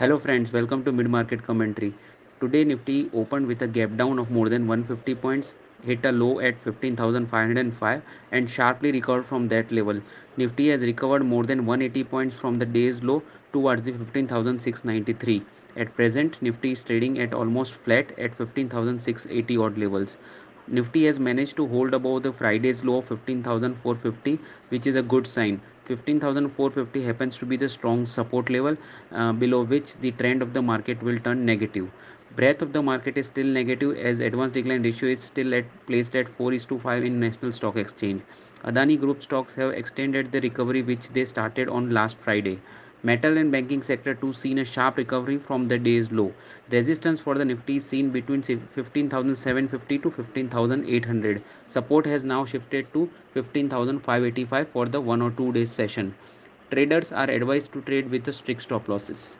Hello friends, welcome to Mid Market Commentary. Today Nifty opened with a gap down of more than 150 points, hit a low at 15,505 and sharply recovered from that level. Nifty has recovered more than 180 points from the day's low towards the 15,693. At present, Nifty is trading at almost flat at 15,680 odd levels. Nifty has managed to hold above the Friday's low of 15,450, which is a good sign. 15,450 happens to be the strong support level uh, below which the trend of the market will turn negative. Breadth of the market is still negative as advance decline ratio is still at placed at 4 is to 5 in National Stock Exchange. Adani Group stocks have extended the recovery which they started on last Friday. Metal and banking sector too seen a sharp recovery from the day's low. Resistance for the Nifty is seen between 15,750 to 15,800. Support has now shifted to 15,585 for the 1 or 2 days session. Traders are advised to trade with strict stop losses.